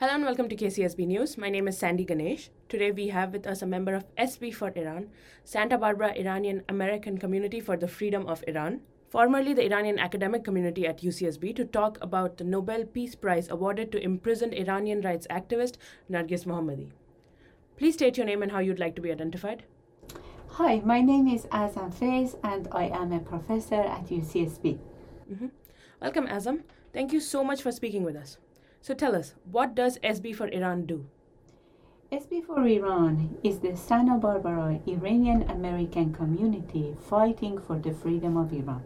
Hello and welcome to KCSB News. My name is Sandy Ganesh. Today we have with us a member of SB for Iran, Santa Barbara Iranian American Community for the Freedom of Iran, formerly the Iranian academic community at UCSB, to talk about the Nobel Peace Prize awarded to imprisoned Iranian rights activist Narges Mohammadi. Please state your name and how you'd like to be identified. Hi, my name is Azam Feiz and I am a professor at UCSB. Mm-hmm. Welcome, Azam. Thank you so much for speaking with us. So tell us, what does SB for Iran do? SB for Iran is the Santa Barbara Iranian American community fighting for the freedom of Iran.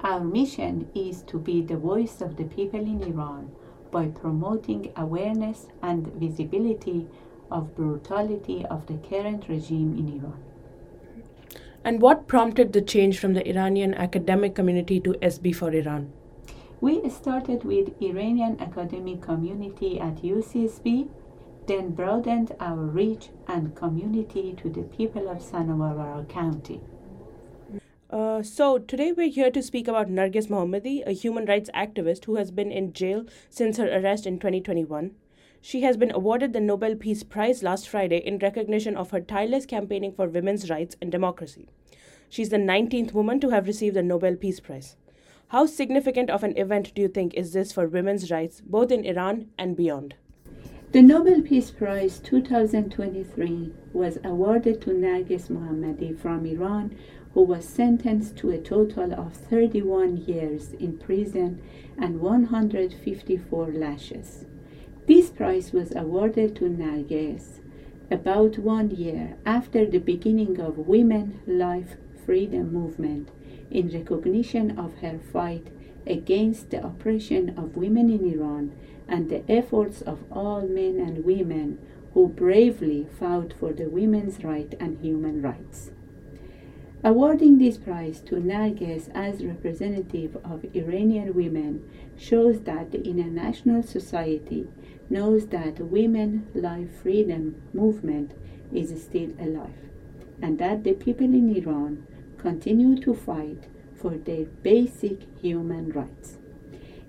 Our mission is to be the voice of the people in Iran by promoting awareness and visibility of brutality of the current regime in Iran. And what prompted the change from the Iranian academic community to SB for Iran? We started with Iranian academic community at UCSB, then broadened our reach and community to the people of Santa Barbara County. Uh, so today we're here to speak about Narges Mohammadi, a human rights activist who has been in jail since her arrest in 2021. She has been awarded the Nobel Peace Prize last Friday in recognition of her tireless campaigning for women's rights and democracy. She's the 19th woman to have received the Nobel Peace Prize. How significant of an event do you think is this for women's rights, both in Iran and beyond? The Nobel Peace Prize 2023 was awarded to Narges Mohammadi from Iran, who was sentenced to a total of 31 years in prison and 154 lashes. This prize was awarded to Narges about one year after the beginning of Women Life Freedom Movement in recognition of her fight against the oppression of women in Iran and the efforts of all men and women who bravely fought for the women's right and human rights. Awarding this prize to Narges as representative of Iranian women shows that the international society knows that women life freedom movement is still alive and that the people in Iran continue to fight for their basic human rights.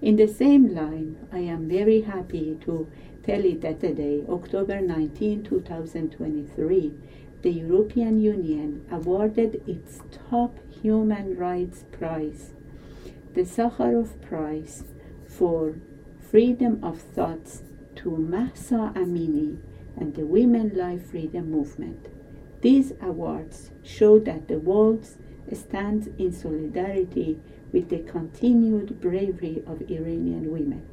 In the same line, I am very happy to tell you that today, October 19, 2023, the European Union awarded its top human rights prize, the Sakharov Prize for Freedom of Thoughts, to Mahsa Amini and the Women Life Freedom Movement. These awards show that the world stands in solidarity with the continued bravery of Iranian women.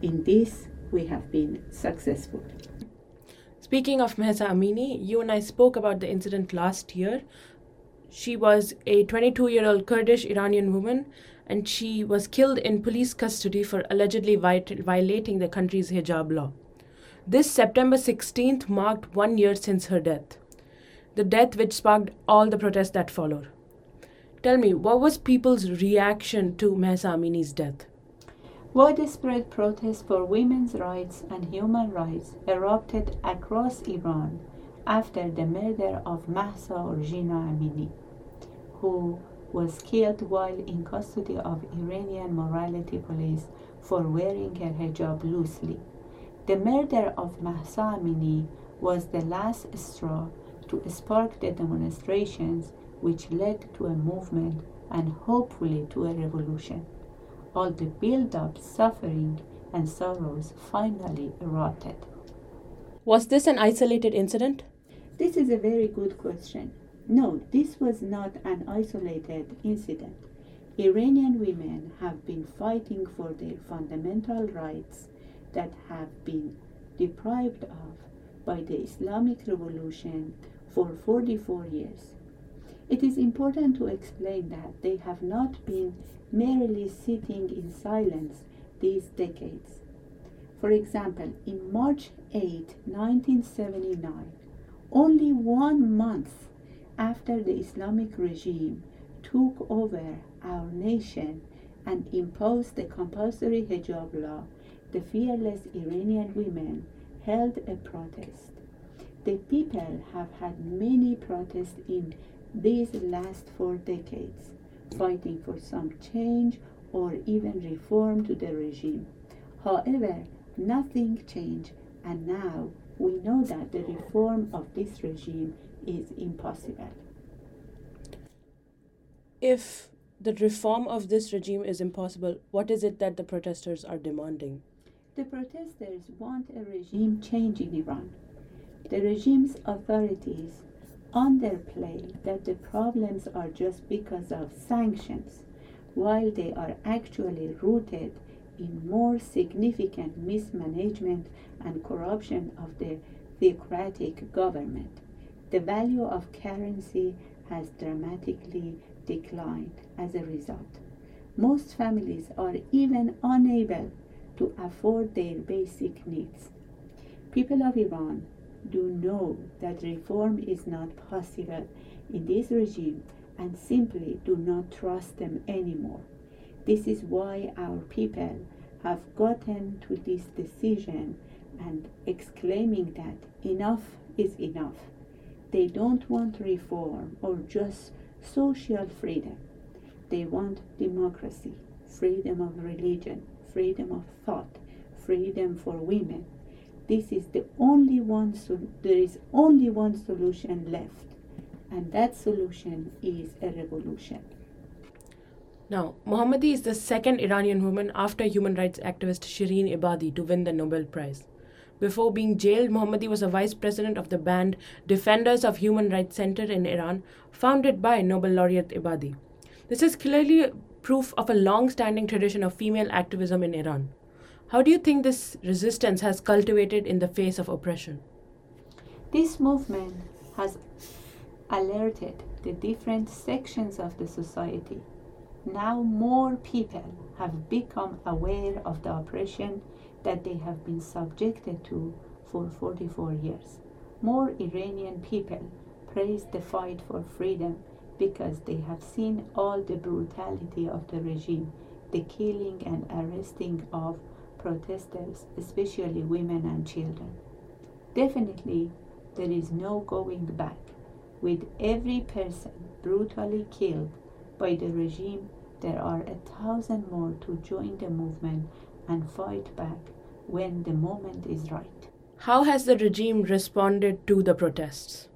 In this, we have been successful. Speaking of Mahsa Amini, you and I spoke about the incident last year. She was a 22 year old Kurdish Iranian woman and she was killed in police custody for allegedly violating the country's hijab law. This September 16th marked one year since her death the death which sparked all the protests that followed. Tell me, what was people's reaction to Mahsa Amini's death? Widespread protests for women's rights and human rights erupted across Iran after the murder of Mahsa or Jina Amini, who was killed while in custody of Iranian morality police for wearing her hijab loosely. The murder of Mahsa Amini was the last straw to spark the demonstrations which led to a movement and hopefully to a revolution. All the build up, suffering, and sorrows finally erupted. Was this an isolated incident? This is a very good question. No, this was not an isolated incident. Iranian women have been fighting for their fundamental rights that have been deprived of by the Islamic Revolution for 44 years. It is important to explain that they have not been merely sitting in silence these decades. For example, in March 8, 1979, only one month after the Islamic regime took over our nation and imposed the compulsory hijab law, the fearless Iranian women held a protest. The people have had many protests in these last four decades, fighting for some change or even reform to the regime. However, Nothing changed, and now we know that the reform of this regime is impossible. If the reform of this regime is impossible, what is it that the protesters are demanding? The protesters want a regime change in Iran. The regime's authorities underplay that the problems are just because of sanctions, while they are actually rooted in more significant mismanagement and corruption of the theocratic government. The value of currency has dramatically declined as a result. Most families are even unable to afford their basic needs. People of Iran do know that reform is not possible in this regime and simply do not trust them anymore. This is why our people have gotten to this decision and exclaiming that enough is enough. They don't want reform or just social freedom. They want democracy, freedom of religion, freedom of thought, freedom for women. This is the only one so there is only one solution left, and that solution is a revolution. Now, Mohammadi is the second Iranian woman after human rights activist Shirin Ebadi to win the Nobel Prize. Before being jailed, Mohammadi was a vice president of the banned Defenders of Human Rights Center in Iran, founded by Nobel laureate Ebadi. This is clearly proof of a long standing tradition of female activism in Iran. How do you think this resistance has cultivated in the face of oppression? This movement has alerted the different sections of the society. Now more people have become aware of the oppression that they have been subjected to for 44 years. More Iranian people praise the fight for freedom because they have seen all the brutality of the regime, the killing and arresting of protesters, especially women and children. Definitely, there is no going back. With every person brutally killed by the regime, there are a thousand more to join the movement and fight back when the moment is right. How has the regime responded to the protests?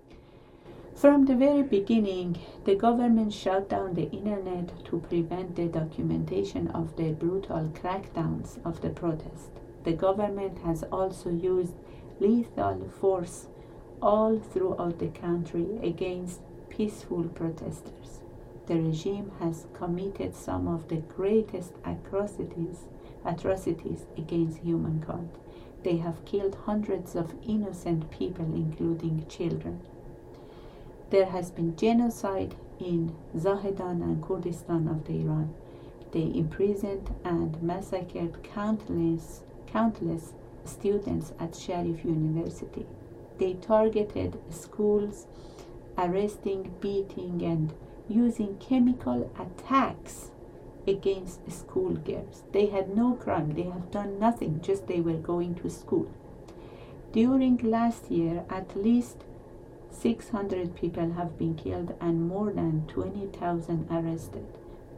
From the very beginning, the government shut down the internet to prevent the documentation of the brutal crackdowns of the protest. The government has also used lethal force all throughout the country against peaceful protesters. The regime has committed some of the greatest atrocities atrocities against humankind. They have killed hundreds of innocent people, including children. There has been genocide in Zahedan and Kurdistan of the Iran. They imprisoned and massacred countless, countless students at Sharif University. They targeted schools, arresting, beating, and using chemical attacks against schoolgirls. They had no crime, they have done nothing, just they were going to school. During last year, at least 600 people have been killed and more than 20,000 arrested,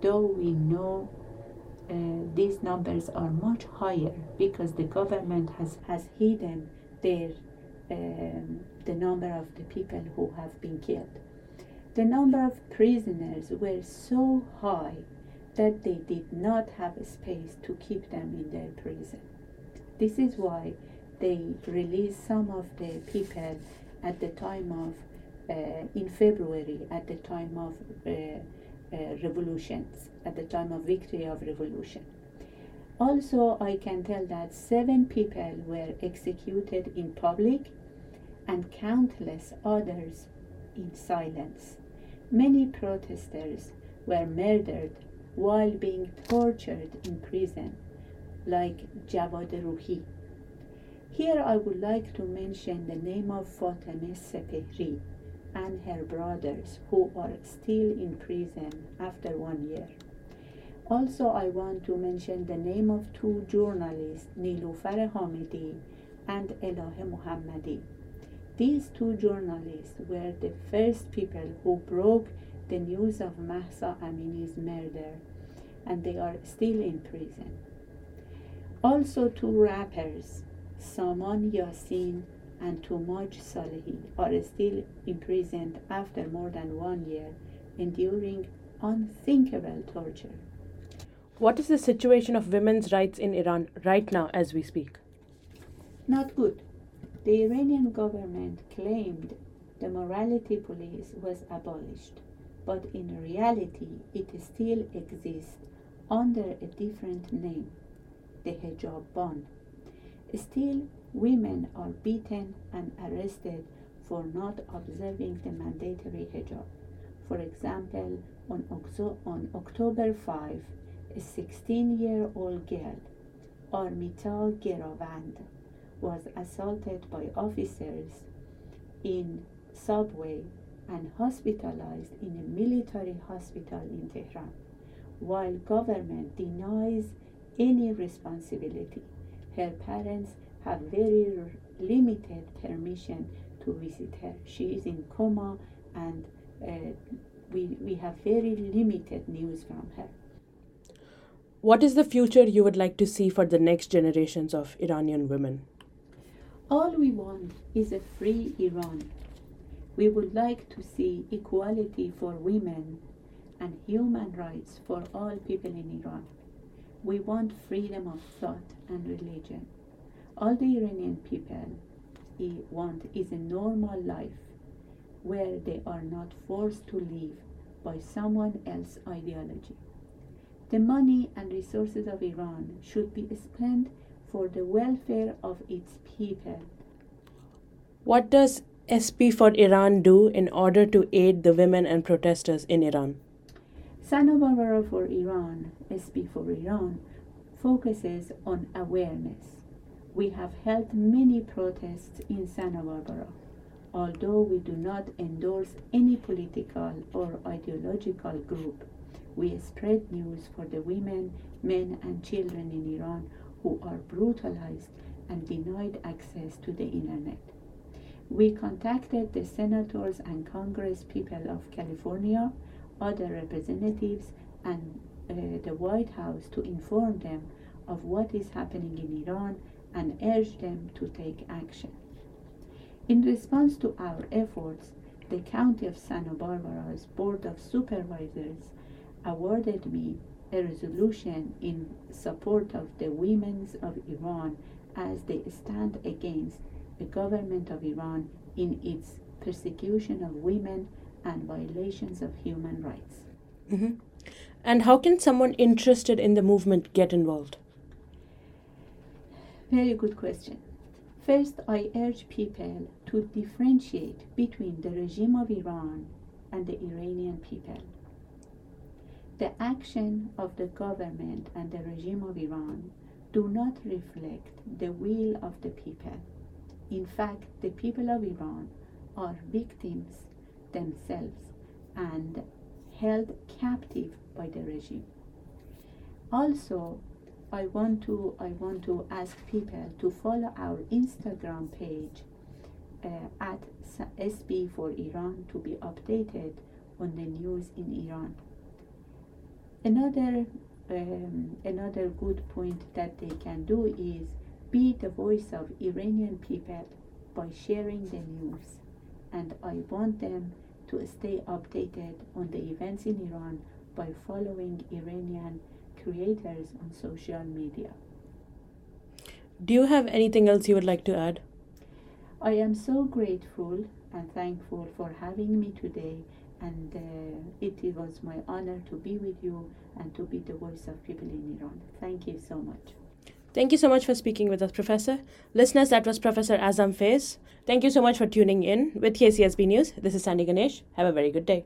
though we know uh, these numbers are much higher because the government has, has hidden their, um, the number of the people who have been killed. The number of prisoners were so high that they did not have a space to keep them in their prison. This is why they released some of the people at the time of, uh, in February, at the time of uh, uh, revolutions, at the time of victory of revolution. Also, I can tell that seven people were executed in public and countless others in silence. Many protesters were murdered while being tortured in prison, like Jawad Ruhi. Here I would like to mention the name of Fatemeh Sepehri and her brothers who are still in prison after one year. Also, I want to mention the name of two journalists, Niloofar Hamedi and Elahe Mohammadi. These two journalists were the first people who broke the news of Mahsa Amini's murder and they are still in prison. Also, two rappers, Saman Yassin and Toomaj Salehi, are still imprisoned after more than one year, enduring unthinkable torture. What is the situation of women's rights in Iran right now as we speak? Not good. The Iranian government claimed the morality police was abolished, but in reality it still exists under a different name, the hijab ban. Still, women are beaten and arrested for not observing the mandatory hijab. For example, on, on October 5, a 16 year old girl, Armita Geravand, was assaulted by officers in subway and hospitalized in a military hospital in Tehran while government denies any responsibility her parents have very limited permission to visit her she is in coma and uh, we, we have very limited news from her what is the future you would like to see for the next generations of iranian women all we want is a free Iran. We would like to see equality for women and human rights for all people in Iran. We want freedom of thought and religion. All the Iranian people want is a normal life where they are not forced to live by someone else's ideology. The money and resources of Iran should be spent for the welfare of its people. What does SB for Iran do in order to aid the women and protesters in Iran? Santa Barbara for Iran, SB for Iran, focuses on awareness. We have held many protests in Santa Barbara. Although we do not endorse any political or ideological group, we spread news for the women, men, and children in Iran who are brutalized and denied access to the internet. We contacted the senators and Congress people of California, other representatives, and uh, the White House to inform them of what is happening in Iran and urge them to take action. In response to our efforts, the County of Santa Barbara's Board of Supervisors awarded me a resolution in support of the women of Iran as they stand against the government of Iran in its persecution of women and violations of human rights. Mm-hmm. And how can someone interested in the movement get involved? Very good question. First, I urge people to differentiate between the regime of Iran and the Iranian people. The action of the government and the regime of Iran do not reflect the will of the people. In fact, the people of Iran are victims themselves and held captive by the regime. Also, I want to I want to ask people to follow our Instagram page uh, at SB for Iran to be updated on the news in Iran. Another um, another good point that they can do is be the voice of Iranian people by sharing the news, and I want them to stay updated on the events in Iran by following Iranian creators on social media. Do you have anything else you would like to add? I am so grateful and thankful for having me today and uh, it was my honor to be with you and to be the voice of people in Iran. Thank you so much. Thank you so much for speaking with us, Professor. Listeners, that was Professor Azam Feiz. Thank you so much for tuning in with KCSB News. This is Sandy Ganesh. Have a very good day.